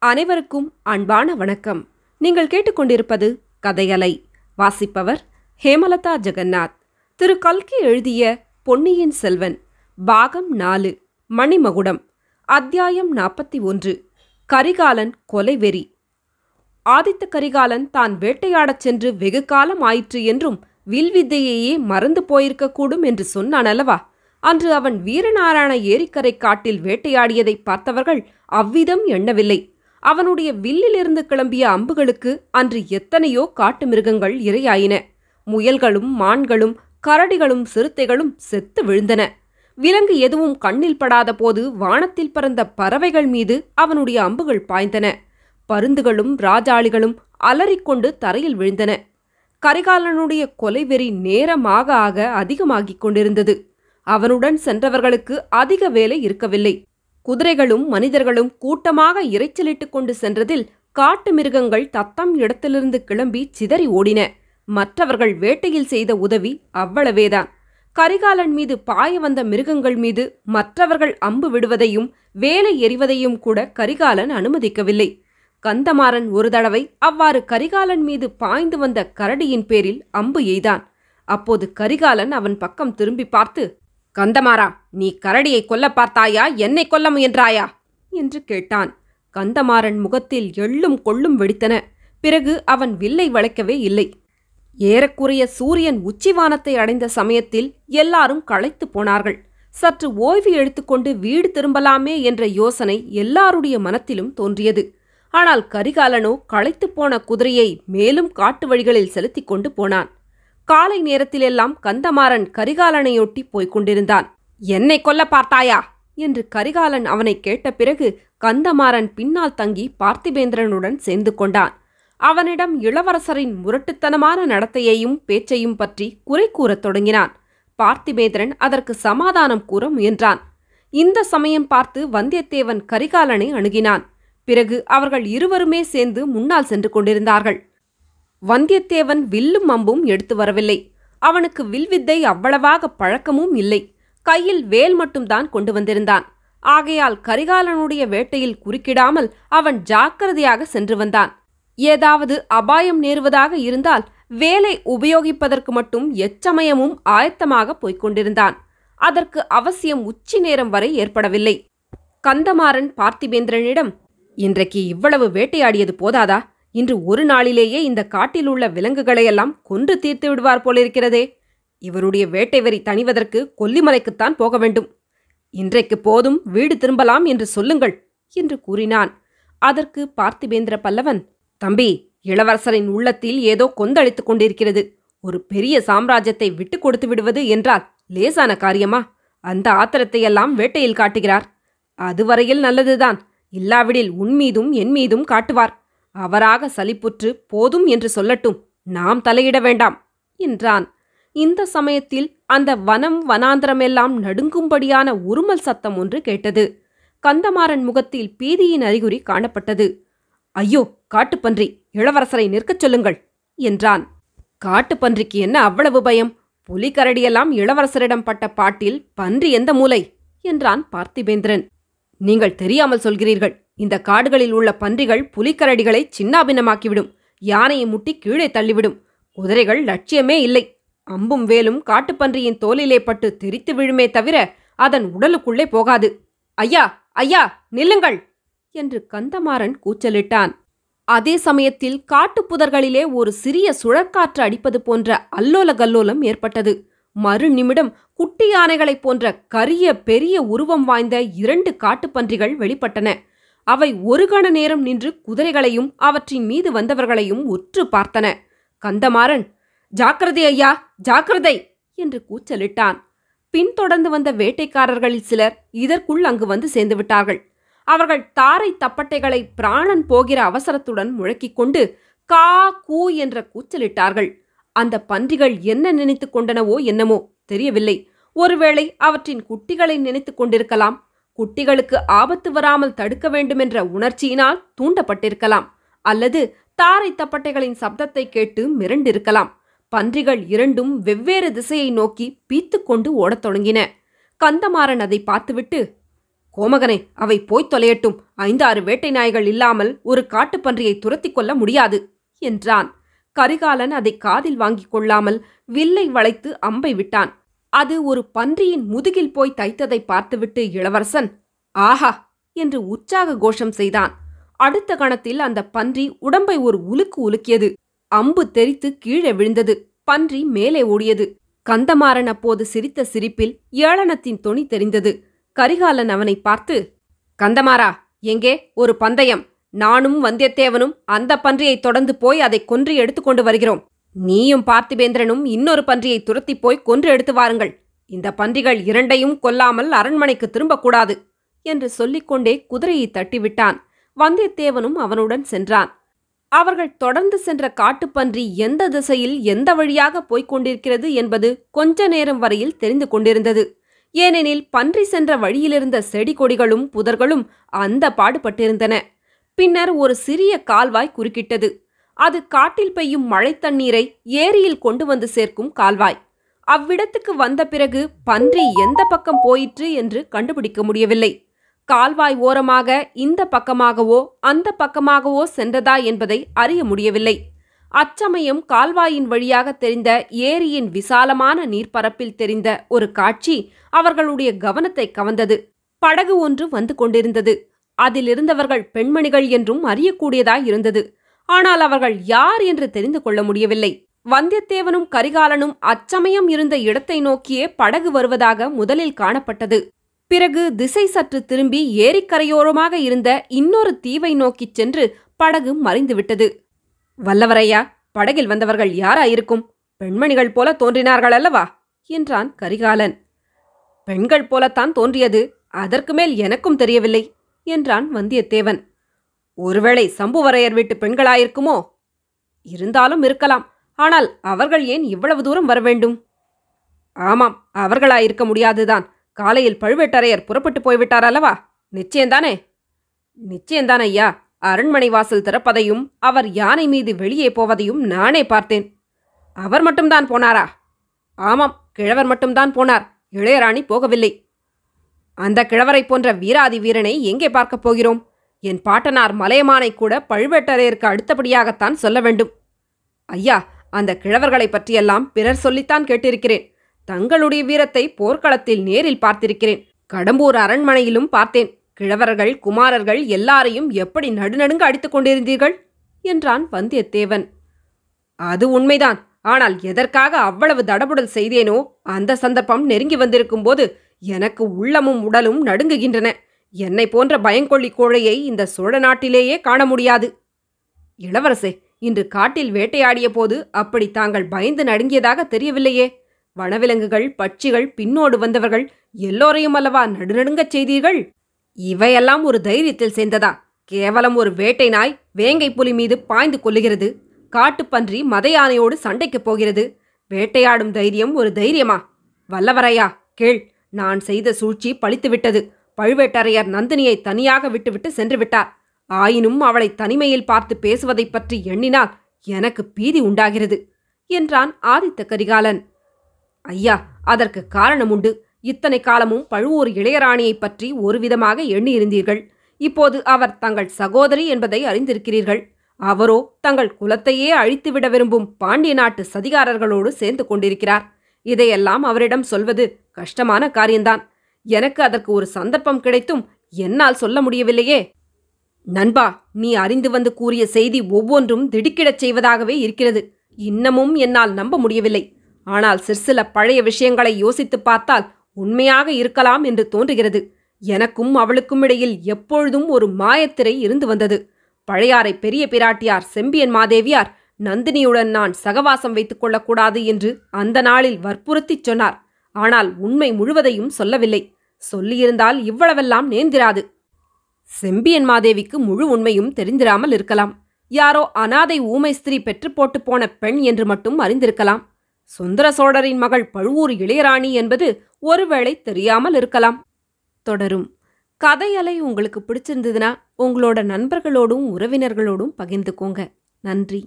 அனைவருக்கும் அன்பான வணக்கம். நீங்கள் கேட்டுக்கொண்டிருப்பது கதையலை. வாசிப்பவர் ஹேமலதா ஜெகநாத். திரு கல்கி எழுதிய பொன்னியின் செல்வன் பாகம் நாலு மணிமகுடம் அத்தியாயம் நாற்பத்தி ஒன்று கரிகாலன் கொலைவெறி ஆதித்த கரிகாலன் தான் வேட்டையாடச் சென்று வெகு காலம் ஆயிற்று என்றும் வில்வித்தையையே மறந்து போயிருக்கக்கூடும் என்று சொன்னான் அல்லவா? அன்று அவன் வீரநாராயண ஏரிக்கரை காட்டில் வேட்டையாடியதை பார்த்தவர்கள் அவ்விதம் எண்ணவில்லை. அவனுடைய வில்லிலிருந்து கிளம்பிய அம்புகளுக்கு அன்று எத்தனையோ காட்டு மிருகங்கள் இரையாயின. முயல்களும் மான்களும் கரடிகளும் சிறுத்தைகளும் செத்து விழுந்தன. விலங்கு எதுவும் கண்ணில் படாத போது வானத்தில் பறந்த பறவைகள் மீது அவனுடைய அம்புகள் பாய்ந்தன. பருந்துகளும் ராஜாளிகளும் அலறிக்கொண்டு தரையில் விழுந்தன. கரிகாலனுடைய கொலைவெறி நேரமாக ஆக அதிகமாகிக் கொண்டிருந்தது. அவனுடன் சென்றவர்களுக்கு அதிக வேலை இருக்கவில்லை. குதிரைகளும் மனிதர்களும் கூட்டமாக இறைச்சலிட்டுக் கொண்டு சென்றதில் காட்டு மிருகங்கள் தத்தம் இடத்திலிருந்து கிளம்பி சிதறி ஓடின. மற்றவர்கள் வேட்டையில் செய்த உதவி அவ்வளவேதான். கரிகாலன் மீது பாய வந்த மிருகங்கள் மீது மற்றவர்கள் அம்பு விடுவதையும் வேலை எறிவதையும் கூட கரிகாலன் அனுமதிக்கவில்லை. கந்தமாறன் ஒரு தடவை அவ்வாறு கரிகாலன் மீது பாய்ந்து வந்த கரடியின் பேரில் அம்பு எய்தான். அப்போது கரிகாலன் அவன் பக்கம் திரும்பி பார்த்து கந்தமாறா நீ கரடியை கொல்ல பார்த்தாயா? என்னை கொல்ல முயன்றாயா? என்று கேட்டான். கந்தமாறன் முகத்தில் எள்ளும் கொள்ளும் வெடித்தன. பிறகு அவன் வில்லை வளைக்கவே இல்லை. ஏறக்குறைய சூரியன் உச்சிவானத்தை அடைந்த சமயத்தில் எல்லாரும் களைத்து போனார்கள். சற்று ஓய்வு எடுத்துக்கொண்டு வீடு திரும்பலாமே என்ற யோசனை எல்லாருடைய மனத்திலும் தோன்றியது. ஆனால் கரிகாலனோ களைத்துப் போன குதிரையை மேலும் காட்டு வழிகளில் செலுத்திக் கொண்டு போனான். காலை நேரத்திலெல்லாம் கந்தமாறன் கரிகாலனையொட்டி போய்க் கொண்டிருந்தான். என்னை கொல்ல பார்த்தாயா? என்று கரிகாலன் அவனை கேட்ட பிறகு கந்தமாறன் பின்னால் தங்கி பார்த்திபேந்திரனுடன் சேர்ந்து கொண்டான். அவனிடம் இளவரசரின் முரட்டுத்தனமான நடத்தையையும் பேச்சையும் பற்றி குறை கூறத் தொடங்கினான். பார்த்திபேந்திரன் அதற்கு சமாதானம் கூற முயன்றான். இந்த சமயம் பார்த்து வந்தியத்தேவன் கரிகாலனை அணுகினான். பிறகு அவர்கள் இருவருமே சேர்ந்து முன்னால் சென்று கொண்டிருந்தார்கள். வந்தியத்தேவன் வில்லும் அம்பும் எடுத்து வரவில்லை. அவனுக்கு வில்வித்தை அவ்வளவாக பழக்கமும் இல்லை. கையில் வேல் மட்டும்தான் கொண்டு வந்திருந்தான். ஆகையால் கரிகாலனுடைய வேட்டையில் குறுக்கிடாமல் அவன் ஜாக்கிரதையாக சென்று வந்தான். ஏதாவது அபாயம் நேருவதாக இருந்தால் வேலை உபயோகிப்பதற்கு மட்டும் எச்சமயமும் ஆயத்தமாக போய்க் கொண்டிருந்தான். அதற்கு அவசியம் உச்சி நேரம் வரை ஏற்படவில்லை. கந்தமாறன் பார்த்திபேந்திரனிடம் இன்றைக்கு இவ்வளவு வேட்டையாடியது போதாதா? இன்று ஒரு நாளிலேயே இந்த காட்டில் உள்ள விலங்குகளையெல்லாம் கொன்று தீர்த்து விடுவார் போலிருக்கிறதே. இவருடைய வேட்டை வெறி தணிவதற்கு கொல்லிமலைக்குத்தான் போக வேண்டும். இன்றைக்கு போதும் வீடு திரும்பலாம் என்று சொல்லுங்கள் என்று கூறினான். அதற்கு பார்த்திபேந்திர பல்லவன் தம்பி இளவரசரின் உள்ளத்தில் ஏதோ கொந்தளித்துக் கொண்டிருக்கிறது. ஒரு பெரிய சாம்ராஜ்யத்தை விட்டு கொடுத்து விடுவது என்றால் லேசான காரியமா? அந்த ஆத்திரத்தையெல்லாம் வேட்டையில் காட்டுகிறார். அதுவரையில் நல்லதுதான். இல்லாவிடில் உன் மீதும் என் மீதும் காட்டுவார். அவராக சலிப்புற்று போதும் என்று சொல்லட்டும் நாம் தலையிட வேண்டாம் என்றான். இந்த சமயத்தில் அந்த வனம் வனாந்திரமெல்லாம் நடுங்கும்படியான உருமல் சத்தம் ஒன்று கேட்டது. கந்தமாறன் முகத்தில் பீதியின் அறிகுறி காணப்பட்டது. ஐயோ காட்டுப்பன்றி இளவரசரை நிற்கச் சொல்லுங்கள் என்றான். காட்டுப்பன்றிக்கு என்ன அவ்வளவு பயம்? புலிகரடியெல்லாம் இளவரசரிடம் பட்ட பாட்டில் பன்றி எந்த மூலை? என்றான் பார்த்திபேந்திரன். நீங்கள் தெரியாமல் சொல்கிறீர்கள் இந்த காடுகளில் உள்ள பன்றிகள் புலிக்கரடிகளை சின்னாபின்னமாக்கிவிடும். யானையை முட்டி கீழே தள்ளிவிடும். குதிரைகள் லட்சியமே இல்லை. அம்பும் வேலும் காட்டுப்பன்றியின் தோலிலே பட்டு தெரித்து விழுமே தவிர அதன் உடலுக்குள்ளே போகாது. ஐயா ஐயா நில்லுங்கள்! என்று கந்தமாறன் கூச்சலிட்டான். அதே சமயத்தில் காட்டுப்புதர்களிலே ஒரு சிறிய சுழற்காற்று அடிப்பது போன்ற அல்லோல கல்லோலம் ஏற்பட்டது. மறு நிமிடம் குட்டி யானைகளைப் போன்ற கரிய பெரிய உருவம் வாய்ந்த இரண்டு காட்டுப்பன்றிகள் வெளிப்பட்டன. அவை ஒரு கண நேரம் நின்று குதிரைகளையும் அவற்றின் மீது வந்தவர்களையும் உற்று பார்த்தன. கந்தமாறன் ஜாக்கிரதை ஐயா ஜாக்கிரதை! என்று கூச்சலிட்டான். பின்தொடர்ந்து வந்த வேட்டைக்காரர்களில் சிலர் இதற்குள் அங்கு வந்து சேர்ந்துவிட்டார்கள். அவர்கள் தாரை தப்பட்டைகளை பிராணன் போகிற அவசரத்துடன் முழக்கிக் கொண்டு கா கூ என்ற கூச்சலிட்டார்கள். அந்த பன்றிகள் என்ன நினைத்துக் கொண்டனவோ என்னமோ தெரியவில்லை. ஒருவேளை அவற்றின் குட்டிகளை நினைத்துக் கொண்டிருக்கலாம். குட்டிகளுக்கு ஆபத்து வராமல் தடுக்க வேண்டுமென்ற உணர்ச்சியினால் தூண்டப்பட்டிருக்கலாம். அல்லது தாரை தப்பட்டைகளின் சப்தத்தை கேட்டு மிரண்டிருக்கலாம். பன்றிகள் இரண்டும் வெவ்வேறு திசையை நோக்கி பீத்துக்கொண்டு ஓடத் தொடங்கின. கந்தமாறன் அதை பார்த்துவிட்டு கோமகனே அவை போய்த் தொலையட்டும். ஐந்தாறு வேட்டை நாய்கள் இல்லாமல் ஒரு காட்டுப்பன்றியை துரத்திக் கொள்ள முடியாது என்றான். கரிகாலன் அதை காதில் வாங்கிக் கொள்ளாமல் வில்லை வளைத்து அம்பை விட்டான். அது ஒரு பன்றியின் முதுகில் போய் தைத்ததை பார்த்துவிட்டு இளவரசன் ஆஹா! என்று உற்சாக கோஷம் செய்தான். அடுத்த கணத்தில் அந்த பன்றி உடம்பை ஒரு உலுக்கு உலுக்கியது. அம்பு தெரித்து கீழே விழுந்தது. பன்றி மேலே ஓடியது. கந்தமாறன் அப்போது சிரித்த சிரிப்பில் ஏளனத்தின் தொனி தெரிந்தது. கரிகாலன் அவனை பார்த்து கந்தமாறா எங்கே? ஒரு பந்தயம். நானும் வந்தியத்தேவனும் அந்த பன்றியை தொடர்ந்து போய் அதை கொன்று எடுத்துக்கொண்டு வருகிறோம். நீயும் பார்த்திபேந்திரனும் இன்னொரு பன்றியை துரத்தி போய் கொன்று எடுத்து வாருங்கள். இந்த பன்றிகள் இரண்டையும் கொல்லாமல் அரண்மனைக்கு திரும்பக்கூடாது என்று சொல்லிக்கொண்டே குதிரையை தட்டிவிட்டான். வந்தியத்தேவனும் அவனுடன் சென்றான். அவர்கள் தொடர்ந்து சென்ற காட்டுப்பன்றி எந்த திசையில் எந்த வழியாக போய்க் கொண்டிருக்கிறது என்பது கொஞ்ச நேரம் வரையில் தெரிந்து கொண்டிருந்தது. ஏனெனில் பன்றி சென்ற வழியிலிருந்த செடி கொடிகளும் புதர்களும் அந்த பாடுபட்டிருந்தன. பின்னர் ஒரு சிறிய கால்வாய் குறுக்கிட்டது. அது காட்டில் பெய்யும் மழை தண்ணீரை ஏரியில் கொண்டு வந்து சேர்க்கும் கால்வாய். அவ்விடத்துக்கு வந்த பிறகு பன்றி எந்த பக்கம் போயிற்று என்று கண்டுபிடிக்க முடியவில்லை. கால்வாய் ஓரமாக இந்த பக்கமாகவோ அந்த பக்கமாகவோ சென்றதா என்பதை அறிய முடியவில்லை. அச்சமயம் கால்வாயின் வழியாக தெரிந்த ஏரியின் விசாலமான நீர்ப்பரப்பில் தெரிந்த ஒரு காட்சி அவர்களுடைய கவனத்தை கவர்ந்தது. படகு ஒன்று வந்து கொண்டிருந்தது. அதிலிருந்தவர்கள் பெண்மணிகள் என்றும் அறியக்கூடியதாய் இருந்தது. ஆனால் அவர்கள் யார் என்று தெரிந்து கொள்ள முடியவில்லை. வந்தியத்தேவனும் கரிகாலனும் அச்சமயம் இருந்த இடத்தை நோக்கியே படகு வருவதாக முதலில் காணப்பட்டது. பிறகு திசை சற்று திரும்பி ஏரிக்கரையோரமாக இருந்த இன்னொரு தீவை நோக்கிச் சென்று படகு மறைந்துவிட்டது வல்லவரையா படகில் வந்தவர்கள் யாராயிருக்கும்? பெண்மணிகள் போல தோன்றினார்கள் அல்லவா? என்றான் கரிகாலன். பெண்கள் போலத்தான் தோன்றியது. அதற்கு மேல் எனக்கும் தெரியவில்லை என்றான் வந்தியத்தேவன். ஒருவேளை சம்புவரையர் வீட்டு பெண்களாயிருக்குமோ? இருந்தாலும் இருக்கலாம். ஆனால் அவர்கள் ஏன் இவ்வளவு தூரம் வர வேண்டும்? ஆமாம் அவர்களாயிருக்க முடியாதுதான். காலையில் பழுவேட்டரையர் புறப்பட்டு போய்விட்டார் அல்லவா? நிச்சயம்தானே நிச்சயம்தான் ஐயா. அரண்மனை வாசல் திறப்பதையும் அவர் யானை மீது வெளியே போவதையும் நானே பார்த்தேன். அவர் மட்டும்தான் போனாரா? ஆமாம் கிழவர் மட்டும்தான் போனார். இளையராணி போகவில்லை. அந்த கிழவரைப் போன்ற வீராதி வீரனை எங்கே பார்க்கப் போகிறோம்? என் பாட்டனார் மலையமானை கூட பழுவேட்டரையருக்கு அடுத்தபடியாகத்தான் சொல்ல வேண்டும். ஐயா அந்த கிழவர்களைப் பற்றியெல்லாம் பிறர் சொல்லித்தான் கேட்டிருக்கிறேன். தங்களுடைய வீரத்தை போர்க்களத்தில் நேரில் பார்த்திருக்கிறேன். கடம்பூர் அரண்மனையிலும் பார்த்தேன். கிழவர்கள் குமாரர்கள் எல்லாரையும் எப்படி நடுநடுங்க அடித்துக் கொண்டிருந்தீர்கள்? என்றான் வந்தியத்தேவன். அது உண்மைதான். ஆனால் எதற்காக அவ்வளவு தடபுடல் செய்தேனோ அந்த சந்தர்ப்பம் நெருங்கி வந்திருக்கும் போது எனக்கு உள்ளமும் உடலும் நடுங்குகின்றன. என்னை போன்ற பயங்கொள்ளி கோழையை இந்த சோழ நாட்டிலேயே காண முடியாது. இளவரசே இன்று காட்டில் வேட்டையாடிய போது அப்படி தாங்கள் பயந்து நடுங்கியதாக தெரியவில்லையே. வனவிலங்குகள் பட்சிகள் பின்னோடு வந்தவர்கள் எல்லோரையும் அல்லவா நடுநடுங்கச் செய்தீர்கள்? இவையெல்லாம் ஒரு தைரியத்தில் சேர்ந்ததா? கேவலம் ஒரு வேட்டை நாய் வேங்கை புலி மீது பாய்ந்து கொள்ளுகிறது காட்டுப்பன்றி மத யானையோடு சண்டைக்குப் போகிறது. வேட்டையாடும் தைரியம் ஒரு தைரியமா? வல்லவரையா கேள் நான் செய்த சூழ்ச்சி பழித்துவிட்டது. பழுவேட்டரையர் நந்தினியை தனியாக விட்டுவிட்டு சென்று விட்டார் ஆயினும் அவளை தனிமையில் பார்த்து பேசுவதைப் பற்றி எண்ணினால் எனக்கு பீதி உண்டாகிறது என்றான் ஆதித்த கரிகாலன். ஐயா அதற்கு காரணம் உண்டு. இத்தனை காலமும் பழுவூர் இளையராணியைப் பற்றி ஒரு விதமாக எண்ணியிருந்தீர்கள். இப்போது அவர் தங்கள் சகோதரி என்பதை அறிந்திருக்கிறீர்கள். அவரோ தங்கள் குலத்தையே அழித்துவிட விரும்பும் பாண்டிய நாட்டு சதிகாரர்களோடு சேர்ந்து கொண்டிருக்கிறார். இதையெல்லாம் அவரிடம் சொல்வது கஷ்டமான காரியம்தான் எனக்கு அதற்கு ஒரு சந்தர்ப்பம் கிடைத்தும் என்னால் சொல்ல முடியவில்லையே. நண்பா நீ அறிந்து வந்து கூறிய செய்தி ஒவ்வொன்றும் திடுக்கிடச் செய்வதாகவே இருக்கிறது. இன்னமும் என்னால் நம்ப முடியவில்லை. ஆனால் சிற்சில பழைய விஷயங்களை யோசித்துப் பார்த்தால் உண்மையாக இருக்கலாம் என்று தோன்றுகிறது. எனக்கும் அவளுக்கும் இடையில் எப்பொழுதும் ஒரு மாயத்திரை இருந்து வந்தது. பழையாறை பெரிய பிராட்டியார் செம்பியன் மாதேவியார் நந்தினியுடன் நான் சகவாசம் வைத்துக் கொள்ளக்கூடாது என்று அந்த நாளில் வற்புறுத்திச் சொன்னார். ஆனால் உண்மை முழுவதையும் சொல்லவில்லை. சொல்லியிருந்தால் இவ்வளவெல்லாம் நேர்ந்திராது செம்பியன் மாதேவிக்கு முழு உண்மையும் தெரிந்திராமல் இருக்கலாம். யாரோ அனாதை ஊமை ஸ்திரீ பெற்று போட்டு போன பெண் என்று மட்டும் அறிந்திருக்கலாம். சுந்தர சோழரின் மகள் பழுவூர் இளையராணி என்பது ஒருவேளை தெரியாமல் இருக்கலாம். தொடரும். கதையலை உங்களுக்கு பிடிச்சிருந்ததுன்னா உங்களோட நண்பர்களோடும் உறவினர்களோடும் பகிர்ந்துக்கோங்க. நன்றி.